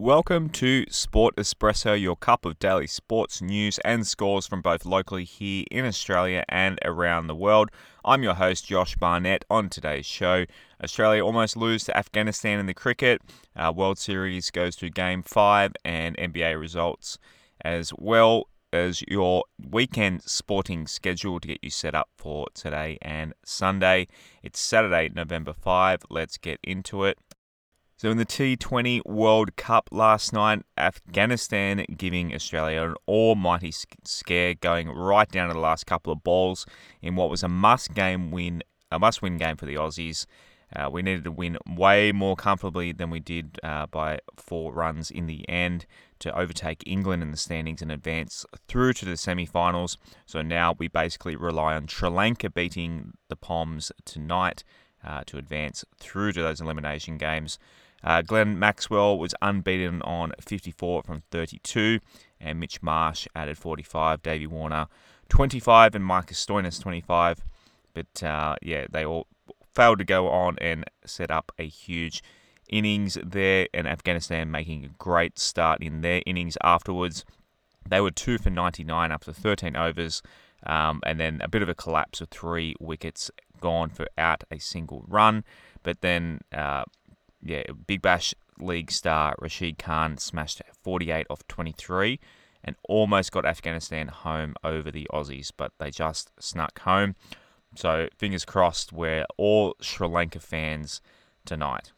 Welcome to Sport Espresso, your cup of daily sports news and scores from both locally here in Australia and around the world. I'm your host, Josh Barnett. On today's show, Australia almost lose to Afghanistan in the cricket. World Series goes to Game 5 and NBA results as well as your weekend sporting schedule to get you set up for today and Sunday. It's Saturday, November 5. Let's get into it. So, in the T20 World Cup last night, Afghanistan giving Australia an almighty scare, going right down to the last couple of balls in what was a must game win, a must win game for the Aussies. Uh, we needed to win way more comfortably than we did uh, by four runs in the end to overtake England in the standings and advance through to the semi finals. So now we basically rely on Sri Lanka beating the Poms tonight uh, to advance through to those elimination games. Uh, Glenn Maxwell was unbeaten on 54 from 32, and Mitch Marsh added 45. Davey Warner 25, and Marcus Stoinis 25. But uh, yeah, they all failed to go on and set up a huge innings there, and Afghanistan making a great start in their innings afterwards. They were two for 99 after 13 overs, um, and then a bit of a collapse of three wickets gone for out a single run. But then uh, yeah, Big Bash League star Rashid Khan smashed 48 off 23 and almost got Afghanistan home over the Aussies, but they just snuck home. So fingers crossed, we're all Sri Lanka fans tonight.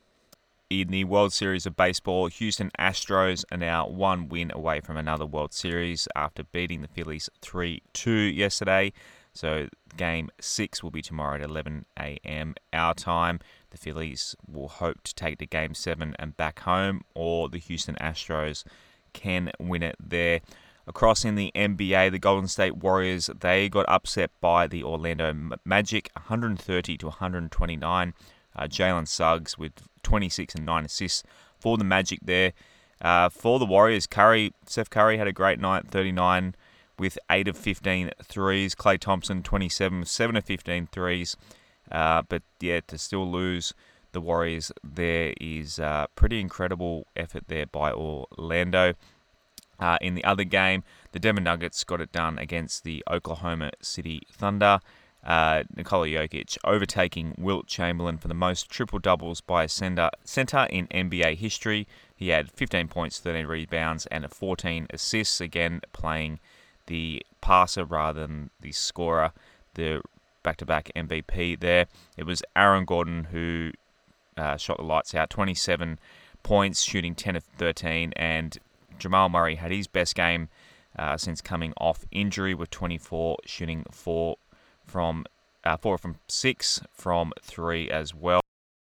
In the World Series of Baseball, Houston Astros are now one win away from another World Series after beating the Phillies 3 2 yesterday. So game six will be tomorrow at 11 a.m. our time. The Phillies will hope to take to game seven and back home, or the Houston Astros can win it there. Across in the NBA, the Golden State Warriors they got upset by the Orlando Magic, 130 to 129. Uh, Jalen Suggs with 26 and 9 assists for the Magic there. Uh, for the Warriors, Curry, Steph Curry had a great night, 39 with 8 of 15 threes. Klay Thompson, 27, 7 of 15 threes. Uh, but yeah, to still lose the Warriors there is uh, pretty incredible effort there by Orlando. Uh, in the other game, the Denver Nuggets got it done against the Oklahoma City Thunder. Uh, Nikola Jokic overtaking Wilt Chamberlain for the most triple doubles by a center, center in NBA history. He had 15 points, 13 rebounds, and 14 assists, again playing the passer rather than the scorer, the back to back MVP there. It was Aaron Gordon who uh, shot the lights out 27 points, shooting 10 of 13, and Jamal Murray had his best game uh, since coming off injury with 24, shooting 4 from uh, 4 from 6 from 3 as well.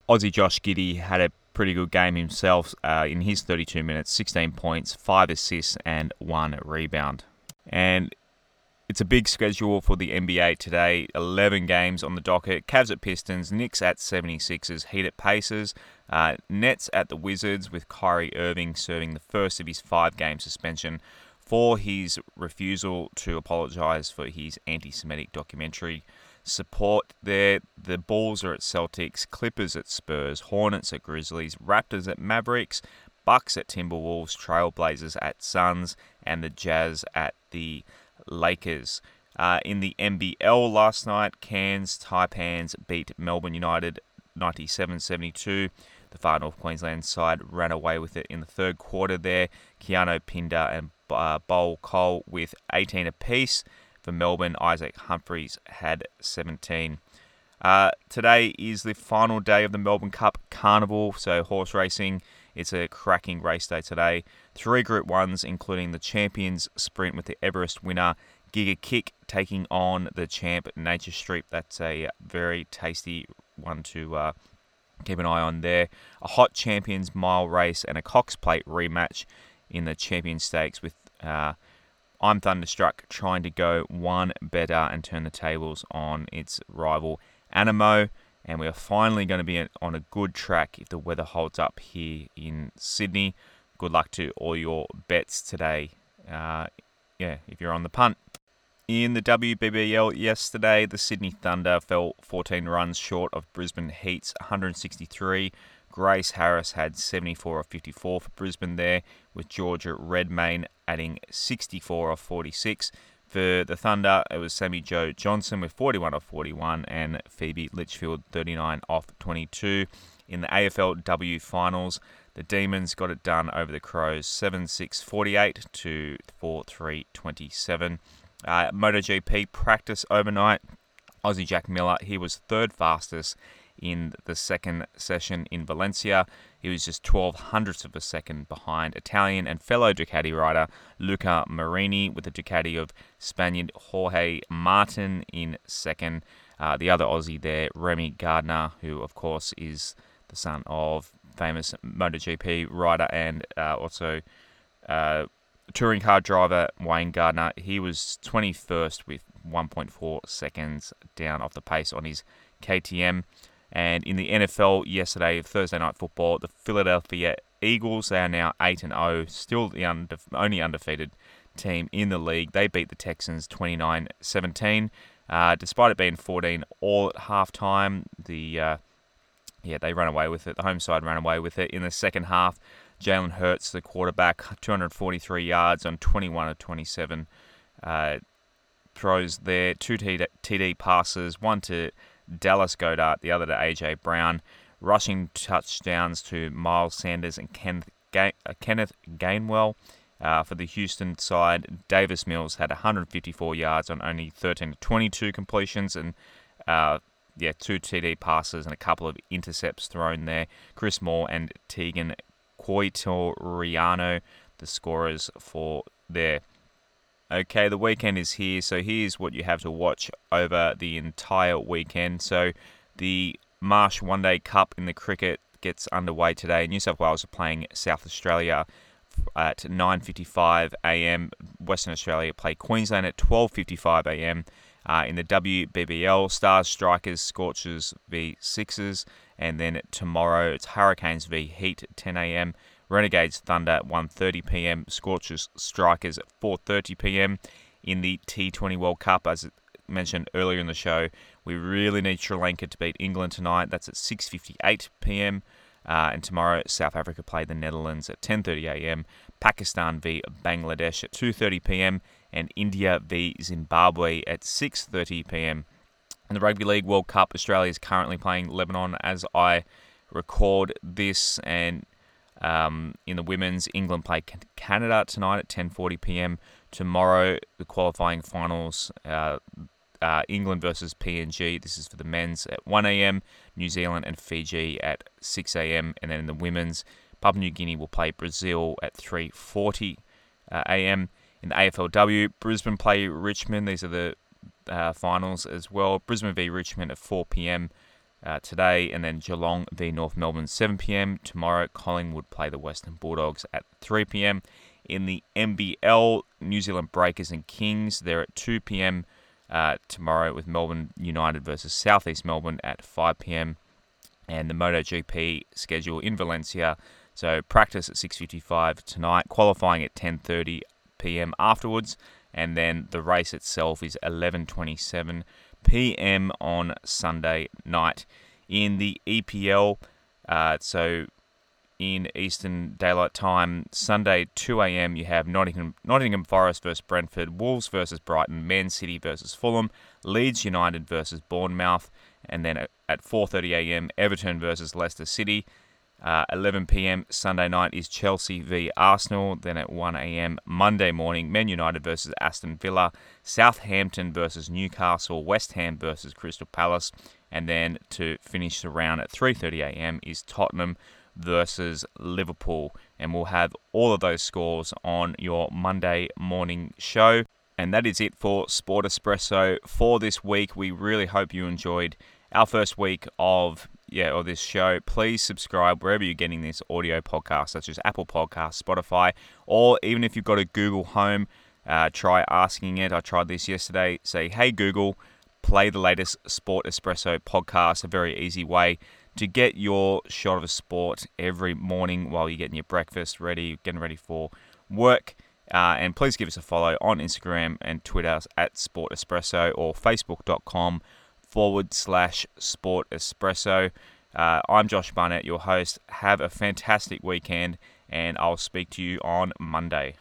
Aussie Josh Giddey had a pretty good game himself uh, in his 32 minutes 16 points, 5 assists, and 1 rebound. And it's a big schedule for the NBA today. 11 games on the docket. Cavs at Pistons, Knicks at 76ers, Heat at Pacers, uh, Nets at the Wizards, with Kyrie Irving serving the first of his five game suspension for his refusal to apologise for his anti Semitic documentary. Support there. The Bulls are at Celtics, Clippers at Spurs, Hornets at Grizzlies, Raptors at Mavericks, Bucks at Timberwolves, Trailblazers at Suns, and the Jazz at the Lakers. Uh, in the NBL last night, Cairns Taipans beat Melbourne United 97 72. The far north Queensland side ran away with it in the third quarter there. Keanu Pinder and uh, Bul Kuol with 18 apiece. For Melbourne, Isaac Humphries had 17. Uh, today is the final day of the Melbourne Cup Carnival, so horse racing it's a cracking race day today. Three Group 1s, including the Champions Sprint with the Everest winner Giga Kick taking on the champ Nature Strip. That's a very tasty one to uh, keep an eye on there. A Hot Champions Mile race and a Cox Plate rematch in the Champion Stakes with uh, I'm Thunderstruck trying to go one better and turn the tables on its rival Anamoe and we are finally going to be on a good track if the weather holds up here in Sydney. Good luck to all your bets today. Uh, yeah, if you're on the punt. In the WBBL yesterday, the Sydney Thunder fell 14 runs short of Brisbane Heat's 163. Grace Harris had 74 of 54 for Brisbane there, with Georgia Redmayne adding 64 of 46. For the Thunder, it was Sammy-Jo Johnson with 41 of 41 and Phoebe Litchfield 39 off 22. In the AFLW finals, the Demons got it done over the Crows 7 6 48 to 4 3 27. Uh, MotoGP practice overnight. Aussie Jack Miller, he was third fastest in the second session in Valencia. He was just 12 hundredths of a second behind Italian and fellow Ducati rider Luca Marini with the Ducati of Spaniard Jorge Martin in second. Uh, the other Aussie there, Remy Gardner, who of course is the son of famous MotoGP rider and uh, also uh, touring car driver Wayne Gardner. He was 21st with 1.4 seconds down off the pace on his KTM. And in the NFL yesterday, Thursday night football, the Philadelphia Eagles they are now eight and zero, oh, still the only undefeated team in the league. They beat the Texans 29-17. Uh, despite it being 14 all at halftime, the uh, yeah they ran away with it. The home side ran away with it in the second half. Jalen Hurts, the quarterback, 243 yards on 21 of 27 uh, throws there, two TD passes, one to Dallas Goedert, the other to AJ Brown. Rushing touchdowns to Miles Sanders and Kenneth, Ga- uh, Kenneth Gainwell. Uh, for the Houston side, Davis Mills had 154 yards on only 13 to 22 completions and uh, yeah, two TD passes and a couple of intercepts thrown there. Chris Moore and Teagan Quitoriano, the scorers for there. Okay, the weekend is here, so here's what you have to watch over the entire weekend. So, the Marsh One Day Cup in the cricket gets underway today. New South Wales are playing South Australia at 9:55 a.m. Western Australia play Queensland at 12:55 a.m. Uh, in the WBBL, Stars Strikers Scorchers v Sixers, and then tomorrow it's Hurricanes v Heat 10 a.m. Renegades Thunder at 1:30 p.m. Scorchers Strikers at 4:30 p.m. in the T20 World Cup. As mentioned earlier in the show, we really need Sri Lanka to beat England tonight. That's at 6:58 p.m. Uh, and tomorrow, South Africa play the Netherlands at 10:30 a.m. Pakistan v Bangladesh at 2:30 p.m. and India v Zimbabwe at 6:30 p.m. In the Rugby League World Cup, Australia is currently playing Lebanon as I record this, and um, in the women's, England play Canada tonight at 10:40 p.m. Tomorrow, the qualifying finals. Uh, uh, England versus PNG. This is for the men's at 1 a.m. New Zealand and Fiji at 6 a.m. And then in the women's, Papua New Guinea will play Brazil at 3:40 uh, a.m. In the AFLW, Brisbane play Richmond. These are the uh, finals as well. Brisbane v Richmond at 4 p.m uh, today, and then Geelong v North Melbourne 7 pm. Tomorrow, Collingwood play the Western Bulldogs at 3 pm. In the NBL, New Zealand Breakers and Kings, they're at 2 pm uh, tomorrow with Melbourne United versus Southeast Melbourne at 5 pm. And the MotoGP schedule in Valencia. So practice at 6:55 tonight, qualifying at 10:30 p.m. afterwards, and then the race itself is 11:27 p.m. on Sunday night. In the EPL, uh, so in Eastern Daylight Time, Sunday 2 a.m. you have Nottingham Nottingham Forest versus Brentford, Wolves versus Brighton, Man City versus Fulham, Leeds United versus Bournemouth, and then at 4:30 a.m. Everton versus Leicester City. Uh, 11 p.m. Sunday night is Chelsea v Arsenal. Then at 1 a.m. Monday morning, Man United versus Aston Villa, Southampton versus Newcastle, West Ham versus Crystal Palace, and then to finish the round at 3:30 a.m. is Tottenham versus Liverpool. And we'll have all of those scores on your Monday morning show. And that is it for Sport Espresso for this week. We really hope you enjoyed our first week of yeah, or this show, please subscribe wherever you're getting this audio podcast, such as Apple Podcasts, Spotify, or even if you've got a Google Home, uh, try asking it. I tried this yesterday. Say, hey Google, play the latest Sport Espresso podcast. A very easy way to get your shot of sport every morning while you're getting your breakfast ready, getting ready for work. Uh, and please give us a follow on Instagram and Twitter at Sport Espresso or Facebook.com forward slash Sport Espresso. Uh, I'm Josh Barnett, your host. Have a fantastic weekend, and I'll speak to you on Monday.